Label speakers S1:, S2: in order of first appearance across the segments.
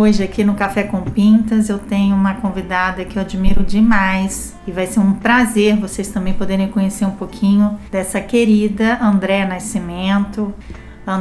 S1: Hoje aqui no Café com Pintas eu tenho uma convidada que eu admiro demais e vai ser um prazer vocês também poderem conhecer um pouquinho dessa querida André Nascimento. A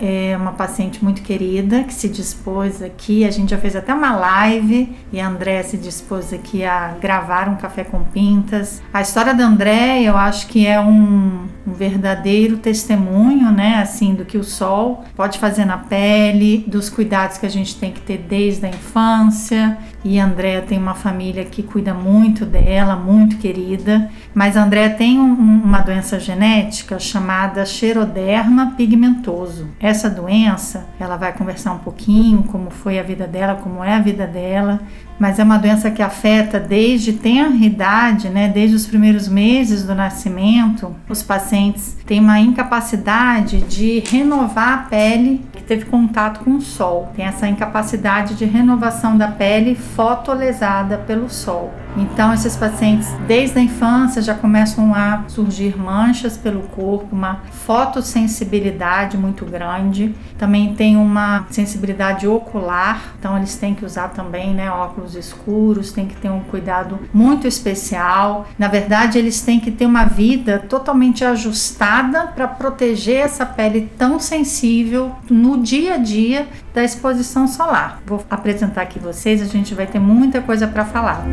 S1: é uma paciente muito querida que se dispôs aqui. A gente já fez até uma live e a Andrea se dispôs aqui a gravar um café com pintas. A história da Andrea, eu acho que é um, um verdadeiro testemunho, né, assim, do que o sol pode fazer na pele, dos cuidados que a gente tem que ter desde a infância. E a Andrea tem uma família que cuida muito dela, muito querida. Mas a Andrea tem um, uma doença genética chamada xeroderma pigmentoso. Essa doença, ela vai conversar um pouquinho como foi a vida dela, como é a vida dela, mas é uma doença que afeta desde tenra idade, né, desde os primeiros meses do nascimento. Os pacientes têm uma incapacidade de renovar a pele que teve contato com o sol. Tem essa incapacidade de renovação da pele fotolesada pelo sol. Então, esses pacientes, desde a infância, já começam a surgir manchas pelo corpo, uma fotossensibilidade muito grande. Também tem uma sensibilidade ocular, então eles têm que usar também né, óculos escuros, tem que ter um cuidado muito especial. Na verdade, eles têm que ter uma vida totalmente ajustada para proteger essa pele tão sensível no dia a dia da exposição solar. Vou apresentar aqui vocês, a gente vai ter muita coisa para falar.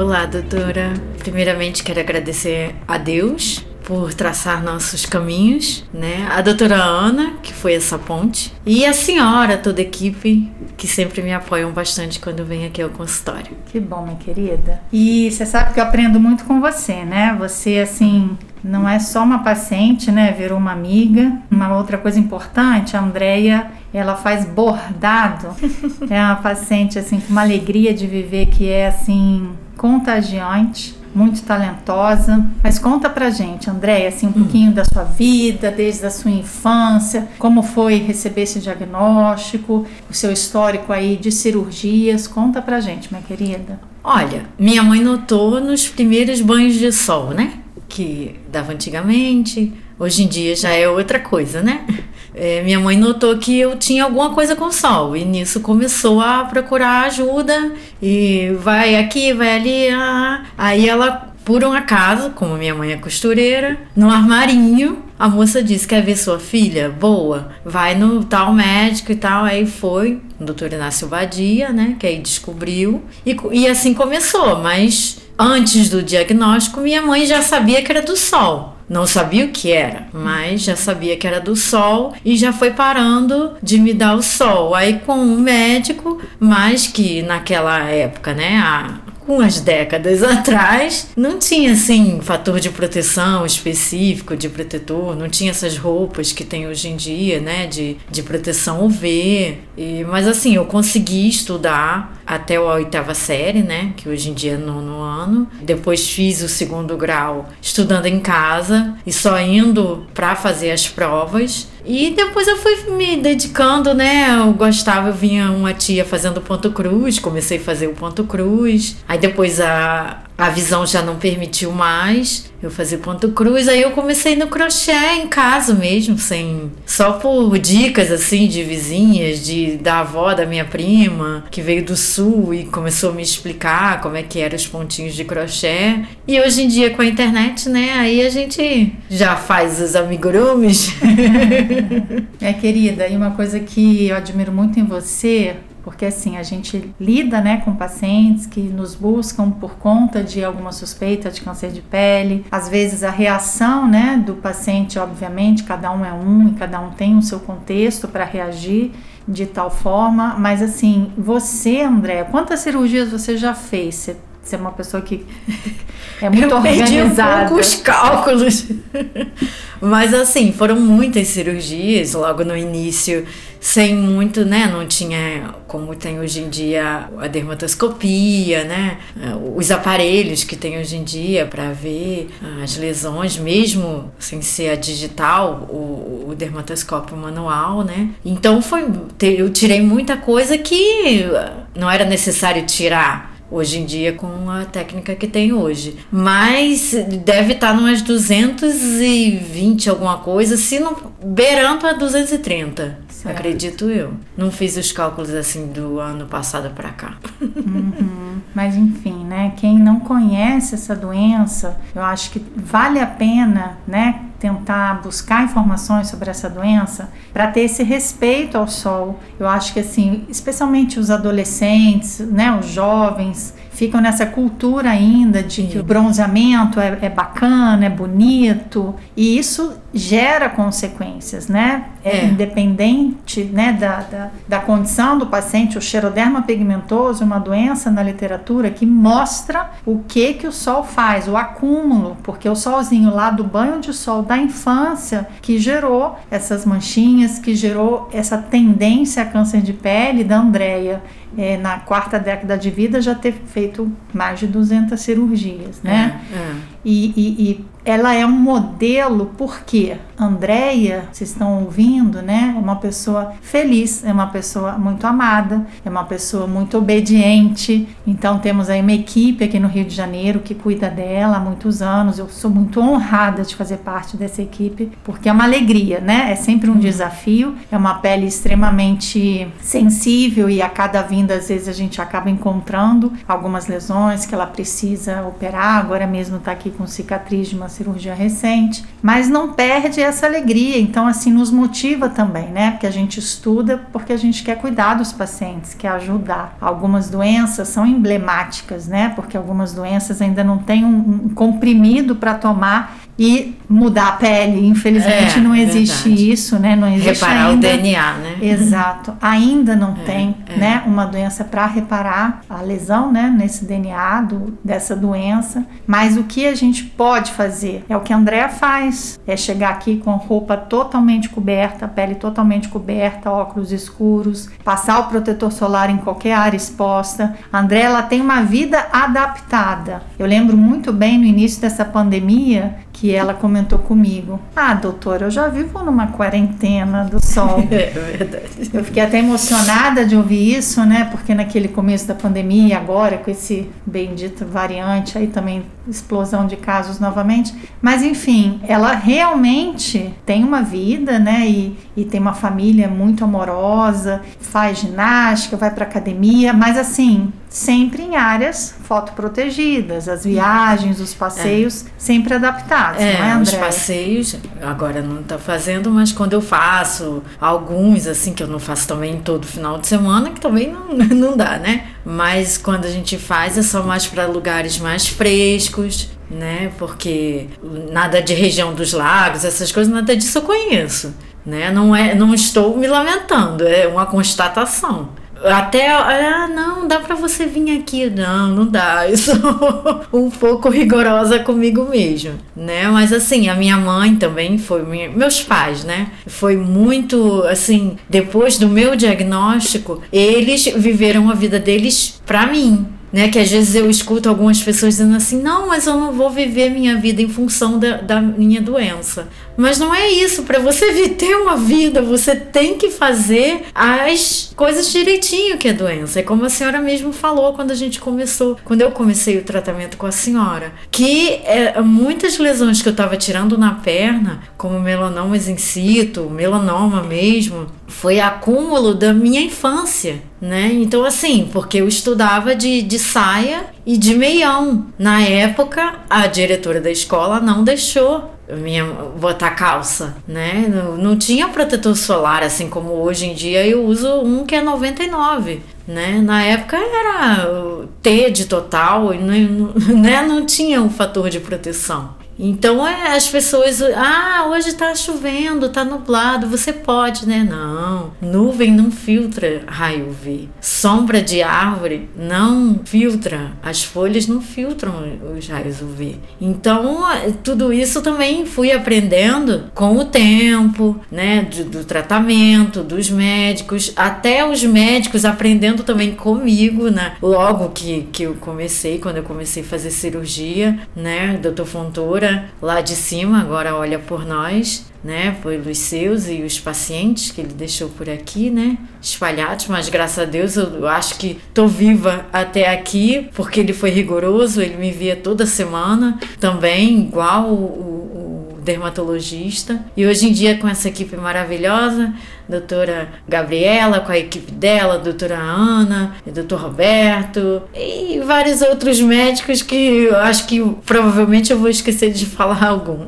S2: Olá, doutora. Primeiramente, quero agradecer a Deus por traçar nossos caminhos, né? A doutora Ana, que foi essa ponte, e a senhora, toda a equipe, que sempre me apoiam bastante quando vem aqui ao consultório.
S1: Que bom, minha querida. E você sabe que eu aprendo muito com você, né? Você, assim, não é só uma paciente, né? Virou uma amiga. Uma outra coisa importante, a Andrea, ela faz bordado. é uma paciente assim com uma alegria de viver que é assim contagiante muito talentosa. Mas conta pra gente, Andréia, assim, um pouquinho da sua vida, desde a sua infância, como foi receber esse diagnóstico, o seu histórico aí de cirurgias. Conta pra gente, minha querida.
S2: Olha, minha mãe notou nos primeiros banhos de sol, né? Que dava antigamente, hoje em dia já é outra coisa, né? É, minha mãe notou que eu tinha alguma coisa com sol e nisso começou a procurar ajuda e vai aqui, vai ali. Ah. Aí ela, por um acaso, como minha mãe é costureira, no armarinho, a moça disse: Quer ver sua filha? Boa, vai no tal médico e tal. Aí foi, o doutor Inácio Badia, né? Que aí descobriu e, e assim começou, mas antes do diagnóstico, minha mãe já sabia que era do sol. Não sabia o que era, mas já sabia que era do sol e já foi parando de me dar o sol. Aí com um médico, mas que naquela época, né, umas décadas atrás, não tinha assim fator de proteção específico de protetor, não tinha essas roupas que tem hoje em dia, né, de, de proteção UV. E, mas assim, eu consegui estudar até a oitava série, né, que hoje em dia é nono ano. Depois fiz o segundo grau estudando em casa e só indo para fazer as provas. E depois eu fui me dedicando, né? Eu gostava, eu vinha uma tia fazendo ponto cruz, comecei a fazer o ponto cruz. Aí depois a, a visão já não permitiu mais eu fazer ponto cruz. Aí eu comecei no crochê em casa mesmo, sem só por dicas assim de vizinhas, de da avó da minha prima, que veio do sul e começou a me explicar como é que eram os pontinhos de crochê. E hoje em dia com a internet, né, aí a gente já faz os amigurumis.
S1: é querida, e uma coisa que eu admiro muito em você porque assim a gente lida né, com pacientes que nos buscam por conta de alguma suspeita de câncer de pele. Às vezes a reação né, do paciente, obviamente, cada um é um e cada um tem o seu contexto para reagir de tal forma. Mas assim, você, André, quantas cirurgias você já fez? Você você é uma pessoa que é muito
S2: eu
S1: organizada.
S2: Perdi um pouco os cálculos. Mas assim, foram muitas cirurgias logo no início, sem muito, né? Não tinha como tem hoje em dia a dermatoscopia, né? Os aparelhos que tem hoje em dia para ver as lesões, mesmo sem ser a digital, o, o dermatoscópio manual, né? Então foi, eu tirei muita coisa que não era necessário tirar hoje em dia com a técnica que tem hoje. Mas deve estar umas 220 alguma coisa, se não beirando a 230. Certo. Acredito eu. Não fiz os cálculos assim do ano passado para cá.
S1: Uhum. Mas enfim, né? Quem não conhece essa doença, eu acho que vale a pena, né? Tentar buscar informações sobre essa doença para ter esse respeito ao sol. Eu acho que assim, especialmente os adolescentes, né? Os jovens ficam nessa cultura ainda de que o bronzeamento é, é, bacana, é bonito, e isso gera consequências, né? É. Independente né, da, da, da, condição do paciente, o xeroderma pigmentoso é uma doença na literatura que mostra o que, que o sol faz, o acúmulo, porque o solzinho lá do banho de sol da infância que gerou essas manchinhas, que gerou essa tendência a câncer de pele da Andrea é, na quarta década de vida já ter feito mais de 200 cirurgias, né? É, é. E, e, e ela é um modelo porque Andréia, vocês estão ouvindo, né? É uma pessoa feliz, é uma pessoa muito amada, é uma pessoa muito obediente. Então temos aí uma equipe aqui no Rio de Janeiro que cuida dela há muitos anos. Eu sou muito honrada de fazer parte dessa equipe, porque é uma alegria, né? É sempre um uhum. desafio, é uma pele extremamente sensível e a cada vinda às vezes a gente acaba encontrando algumas lesões que ela precisa operar. Agora mesmo está aqui com cicatriz de uma cirurgia recente, mas não perde essa alegria. Então, assim, nos motiva também, né? Porque a gente estuda porque a gente quer cuidar dos pacientes, quer ajudar. Algumas doenças são emblemáticas, né? Porque algumas doenças ainda não têm um, um comprimido para tomar e mudar a pele. Infelizmente é, não existe verdade. isso, né? Não existe
S2: reparar
S1: ainda.
S2: o DNA, né?
S1: Exato. Ainda não é, tem, é. né, uma doença para reparar a lesão, né, nesse DNA do, dessa doença. Mas o que a gente pode fazer é o que a Andrea faz, é chegar aqui com roupa totalmente coberta, pele totalmente coberta, óculos escuros, passar o protetor solar em qualquer área exposta. A Andrea ela tem uma vida adaptada. Eu lembro muito bem no início dessa pandemia que ela comentou comigo: Ah, doutora, eu já vivo numa quarentena do sol.
S2: é verdade.
S1: Eu fiquei até emocionada de ouvir isso, né? Porque naquele começo da pandemia e agora com esse bendito variante, aí também explosão de casos novamente. Mas enfim, ela realmente tem uma vida, né? E, e tem uma família muito amorosa, faz ginástica, vai para academia, mas assim, sempre em áreas fotoprotegidas, as viagens, os passeios é. sempre adaptados,
S2: é,
S1: não é, André?
S2: Os passeios, agora não está fazendo, mas quando eu faço alguns, assim, que eu não faço também todo final de semana, que também não, não dá, né? Mas quando a gente faz é só mais para lugares mais frescos, né? Porque nada de região dos lagos, essas coisas, nada disso eu conheço. Né? Não, é, não estou me lamentando, é uma constatação. Até, ah, não, dá para você vir aqui. Não, não dá. Eu sou um pouco rigorosa comigo mesmo, né? Mas assim, a minha mãe também foi, minha, meus pais, né? Foi muito, assim, depois do meu diagnóstico, eles viveram a vida deles para mim, né? Que às vezes eu escuto algumas pessoas dizendo assim: não, mas eu não vou viver minha vida em função da, da minha doença. Mas não é isso. Para você ter uma vida, você tem que fazer as coisas direitinho que é doença. É como a senhora mesmo falou quando a gente começou, quando eu comecei o tratamento com a senhora, que é, muitas lesões que eu estava tirando na perna, como melanomas in situ, melanoma mesmo, foi acúmulo da minha infância, né? Então, assim, porque eu estudava de, de saia e de meião. Na época, a diretora da escola não deixou minha botar calça, né? Não, não tinha protetor solar assim como hoje em dia eu uso um que é 99, né? Na época era T de total né? não tinha um fator de proteção. Então é, as pessoas, ah, hoje tá chovendo, tá nublado, você pode, né? Não, nuvem não filtra raio UV. Sombra de árvore não filtra, as folhas não filtram os raios UV. Então, tudo isso também fui aprendendo com o tempo, né? Do, do tratamento, dos médicos, até os médicos aprendendo também comigo, né? Logo que, que eu comecei, quando eu comecei a fazer cirurgia, né? Doutor Fontoura lá de cima agora olha por nós, né, pelos seus e os pacientes que ele deixou por aqui, né, espalhados, mas graças a Deus eu acho que tô viva até aqui, porque ele foi rigoroso, ele me via toda semana, também igual o dermatologista. E hoje em dia com essa equipe maravilhosa, doutora Gabriela com a equipe dela, doutora Ana, doutor Roberto e vários outros médicos que eu acho que provavelmente eu vou esquecer de falar algum.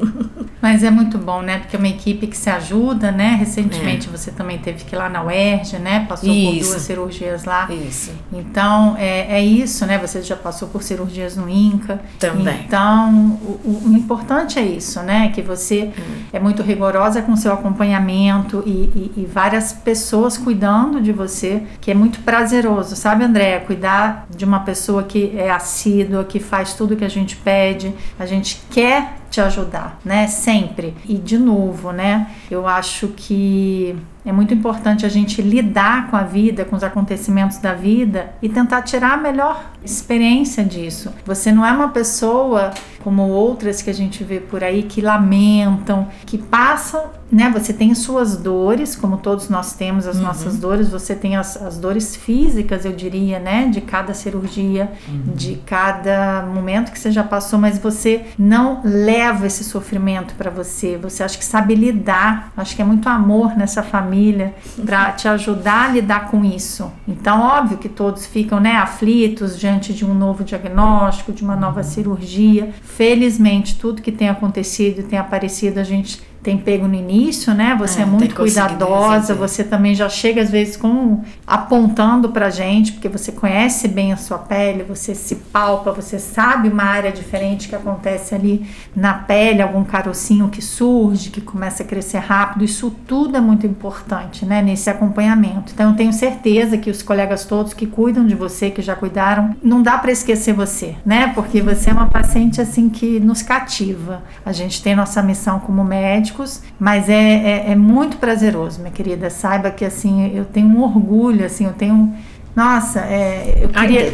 S1: Mas é muito bom, né? Porque é uma equipe que se ajuda, né? Recentemente é. você também teve que ir lá na UERJ, né? Passou isso. por duas cirurgias lá.
S2: Isso.
S1: Então, é, é isso, né? Você já passou por cirurgias no INCA.
S2: Também.
S1: Então, o, o importante é isso, né? Que você hum. é muito rigorosa com seu acompanhamento e, e, e várias pessoas cuidando de você, que é muito prazeroso, sabe, Andréa? Cuidar de uma pessoa que é assídua, que faz tudo que a gente pede, a gente quer te ajudar, né? Sempre. E de novo, né? Eu acho que é muito importante a gente lidar com a vida, com os acontecimentos da vida e tentar tirar a melhor experiência disso. Você não é uma pessoa como outras que a gente vê por aí que lamentam, que passam, né? Você tem suas dores, como todos nós temos as uhum. nossas dores, você tem as, as, dores físicas, eu diria, né? De cada cirurgia, uhum. de cada momento que você já passou, mas você não leva esse sofrimento para você. Você acha que sabe lidar, acho que é muito amor nessa família família para te ajudar a lidar com isso. Então, óbvio que todos ficam né, aflitos diante de um novo diagnóstico, de uma nova cirurgia. Felizmente, tudo que tem acontecido e tem aparecido, a gente tem pego no início, né? Você é, é muito cuidadosa, você também já chega às vezes com apontando pra gente, porque você conhece bem a sua pele, você se palpa, você sabe uma área diferente que acontece ali na pele, algum carocinho que surge, que começa a crescer rápido. Isso tudo é muito importante, né, nesse acompanhamento. Então eu tenho certeza que os colegas todos que cuidam de você, que já cuidaram, não dá para esquecer você, né? Porque você é uma paciente assim que nos cativa. A gente tem nossa missão como médico médicos, mas é, é, é muito prazeroso, minha querida. Saiba que assim, eu tenho um orgulho, assim, eu tenho nossa, é, eu queria.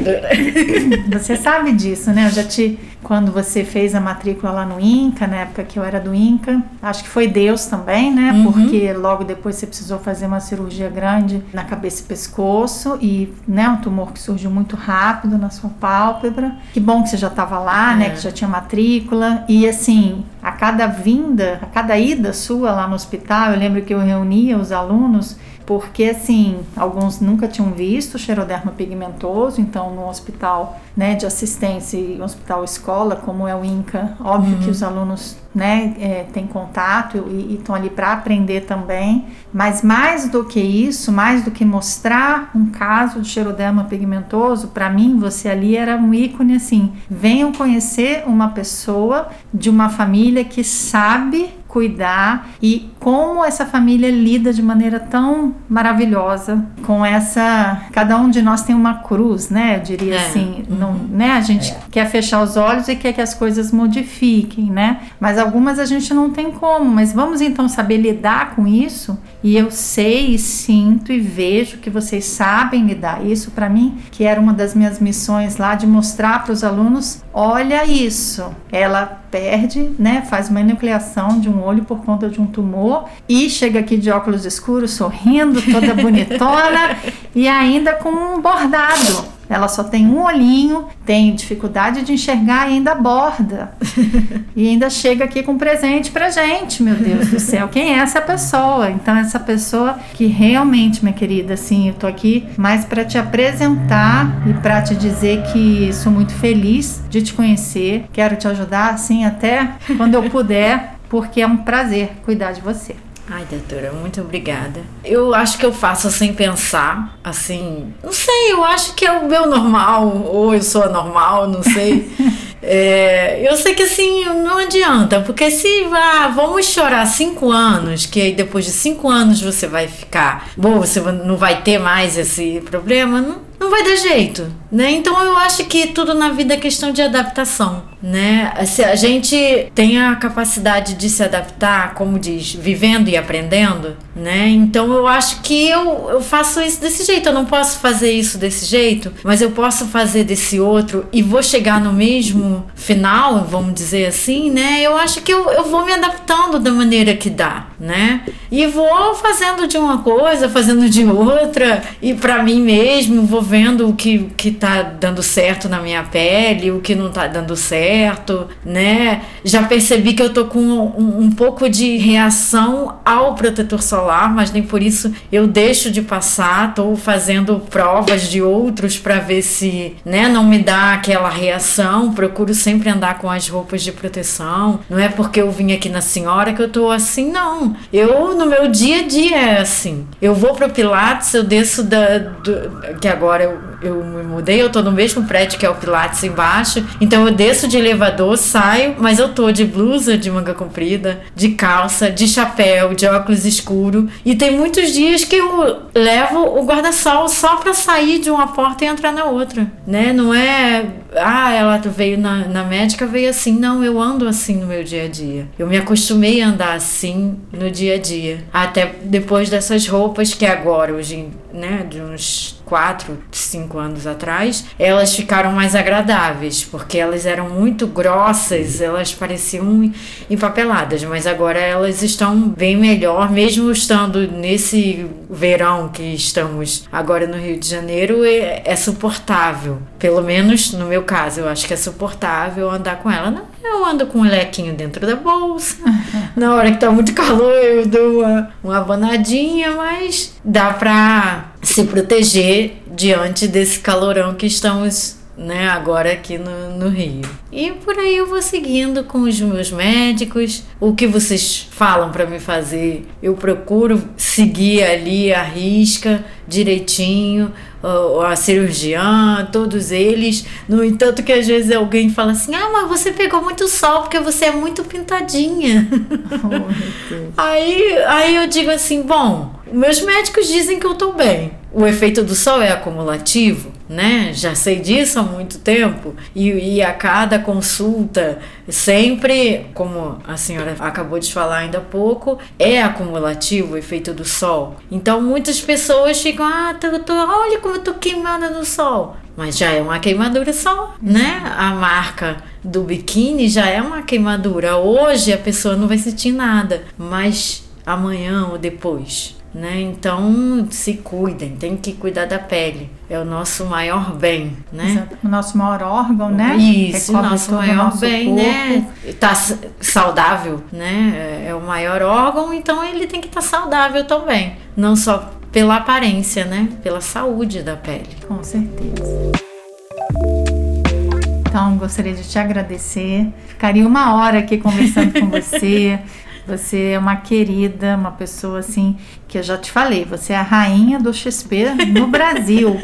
S1: Você sabe disso, né? Eu já te. Quando você fez a matrícula lá no INCA, na época que eu era do INCA, acho que foi Deus também, né? Uhum. Porque logo depois você precisou fazer uma cirurgia grande na cabeça e pescoço e, né, um tumor que surgiu muito rápido na sua pálpebra. Que bom que você já estava lá, né? é. né? Que já tinha matrícula. E assim, a cada vinda, a cada ida sua lá no hospital, eu lembro que eu reunia os alunos porque assim, alguns nunca tinham visto xeroderma pigmentoso, então no hospital né, de assistência e hospital escola, como é o INCA, óbvio uhum. que os alunos né, é, têm contato e estão ali para aprender também, mas mais do que isso, mais do que mostrar um caso de xeroderma pigmentoso, para mim você ali era um ícone assim, venham conhecer uma pessoa de uma família que sabe cuidar e como essa família lida de maneira tão maravilhosa com essa. Cada um de nós tem uma cruz, né? Eu diria é. assim. Uhum. Não, né? A gente é. quer fechar os olhos e quer que as coisas modifiquem, né? Mas algumas a gente não tem como. Mas vamos então saber lidar com isso. E eu sei, e sinto e vejo que vocês sabem lidar. Isso para mim, que era uma das minhas missões lá de mostrar para os alunos: olha isso. Ela perde, né? Faz uma enucleação de um olho por conta de um tumor e chega aqui de óculos escuros, sorrindo, toda bonitona e ainda com um bordado. Ela só tem um olhinho, tem dificuldade de enxergar e ainda borda. e ainda chega aqui com um presente pra gente, meu Deus do céu. Quem é essa pessoa? Então, essa pessoa que realmente, minha querida, assim, eu tô aqui mais para te apresentar e para te dizer que sou muito feliz de te conhecer. Quero te ajudar, assim, até quando eu puder, porque é um prazer cuidar de você.
S2: Ai, doutora, muito obrigada. Eu acho que eu faço sem pensar, assim, não sei, eu acho que é o meu normal, ou eu sou anormal, não sei. é, eu sei que assim, não adianta, porque se ah, vamos chorar cinco anos, que aí depois de cinco anos você vai ficar, bom, você não vai ter mais esse problema, não, não vai dar jeito, né? Então eu acho que tudo na vida é questão de adaptação, né? Se a gente tem a capacidade de se adaptar, como diz, vivendo e aprendendo, né? Então eu acho que eu, eu faço isso desse jeito. Eu não posso fazer isso desse jeito, mas eu posso fazer desse outro e vou chegar no mesmo final, vamos dizer assim, né? Eu acho que eu, eu vou me adaptando da maneira que dá, né? E vou fazendo de uma coisa, fazendo de outra, e para mim mesmo, vou vendo o que, que tá dando certo na minha pele, o que não tá dando certo, né? Já percebi que eu tô com um, um pouco de reação ao protetor solar, mas nem por isso eu deixo de passar, tô fazendo provas de outros para ver se, né, não me dá aquela reação. Procuro sempre andar com as roupas de proteção. Não é porque eu vim aqui na senhora que eu tô assim, não. Eu no meu dia a dia é assim. Eu vou pro Pilates, eu desço da do, que agora eu, eu me mudei, eu tô no mesmo prédio que é o Pilates embaixo. Então eu desço de elevador, saio, mas eu tô de blusa de manga comprida, de calça, de chapéu, de óculos escuro. E tem muitos dias que eu levo o guarda-sol só para sair de uma porta e entrar na outra, né? Não é, ah, ela veio na, na médica, veio assim. Não, eu ando assim no meu dia a dia. Eu me acostumei a andar assim no dia a dia. Até depois dessas roupas que agora, hoje, né, de uns 4, 5 anos atrás, elas ficaram mais agradáveis, porque elas eram muito grossas, elas pareciam empapeladas, mas agora elas estão bem melhor, mesmo estando nesse verão que estamos agora no Rio de Janeiro, é, é suportável. Pelo menos no meu caso, eu acho que é suportável andar com ela. Não, eu ando com um lequinho dentro da bolsa. Na hora que tá muito calor, eu dou uma, uma abanadinha, mas dá pra se proteger diante desse calorão que estamos né, agora aqui no, no Rio. E por aí eu vou seguindo com os meus médicos. O que vocês falam para me fazer, eu procuro seguir ali a risca direitinho, a cirurgiã, todos eles. No entanto, que às vezes alguém fala assim: Ah, mas você pegou muito sol porque você é muito pintadinha. Oh, aí, aí eu digo assim: Bom, meus médicos dizem que eu tô bem. O efeito do sol é acumulativo, né? Já sei disso há muito tempo. E, e a cada consulta, sempre, como a senhora acabou de falar ainda há pouco, é acumulativo o efeito do sol. Então muitas pessoas ficam, ah, tô, tô, olha como eu tô queimada no sol. Mas já é uma queimadura só, né? A marca do biquíni já é uma queimadura. Hoje a pessoa não vai sentir nada, mas amanhã ou depois né? Então se cuidem, tem que cuidar da pele. É o nosso maior bem, né?
S1: Exato. O nosso maior órgão, né?
S2: Isso, o nosso maior o nosso bem, corpo. né? Tá saudável, né? É o maior órgão, então ele tem que estar tá saudável também. Não só pela aparência, né? Pela saúde da pele.
S1: Com certeza. Então, gostaria de te agradecer. Ficaria uma hora aqui conversando com você. Você é uma querida, uma pessoa assim que eu já te falei, você é a rainha do XP no Brasil,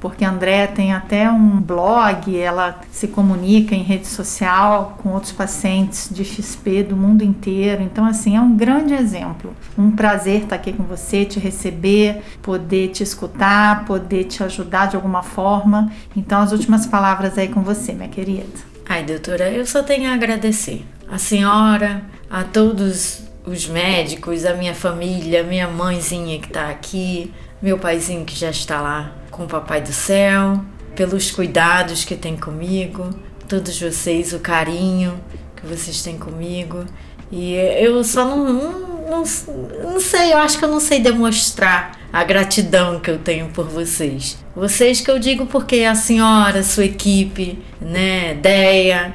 S1: porque a André tem até um blog, ela se comunica em rede social com outros pacientes de XP do mundo inteiro. Então, assim, é um grande exemplo. Um prazer estar aqui com você, te receber, poder te escutar, poder te ajudar de alguma forma. Então, as últimas palavras aí com você, minha querida.
S2: Ai, doutora, eu só tenho a agradecer. A senhora, a todos os médicos, a minha família, minha mãezinha que está aqui, meu paizinho que já está lá com o Papai do Céu, pelos cuidados que tem comigo, todos vocês, o carinho que vocês têm comigo. E eu só não, não, não, sei, eu acho que eu não sei demonstrar a gratidão que eu tenho por vocês. Vocês que eu digo porque a senhora, sua equipe, né, Deia,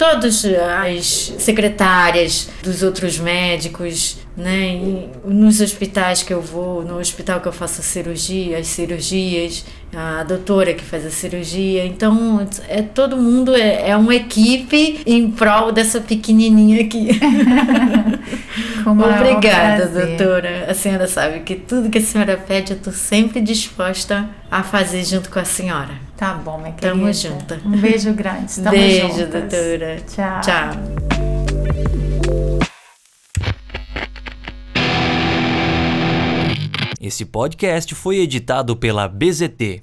S2: todas as secretárias dos outros médicos, né? E nos hospitais que eu vou, no hospital que eu faço a cirurgia, as cirurgias, a doutora que faz a cirurgia. Então, é todo mundo é, é uma equipe em prol dessa pequenininha aqui. Obrigada, doutora. A senhora sabe que tudo que a senhora pede, eu estou sempre disposta a fazer junto com a senhora.
S1: Tá bom, minha querida.
S2: Tamo junto.
S1: Um beijo grande. Estamos
S2: beijo,
S1: juntas.
S2: doutora.
S1: Tchau.
S2: Tchau.
S3: Esse podcast foi editado pela BZT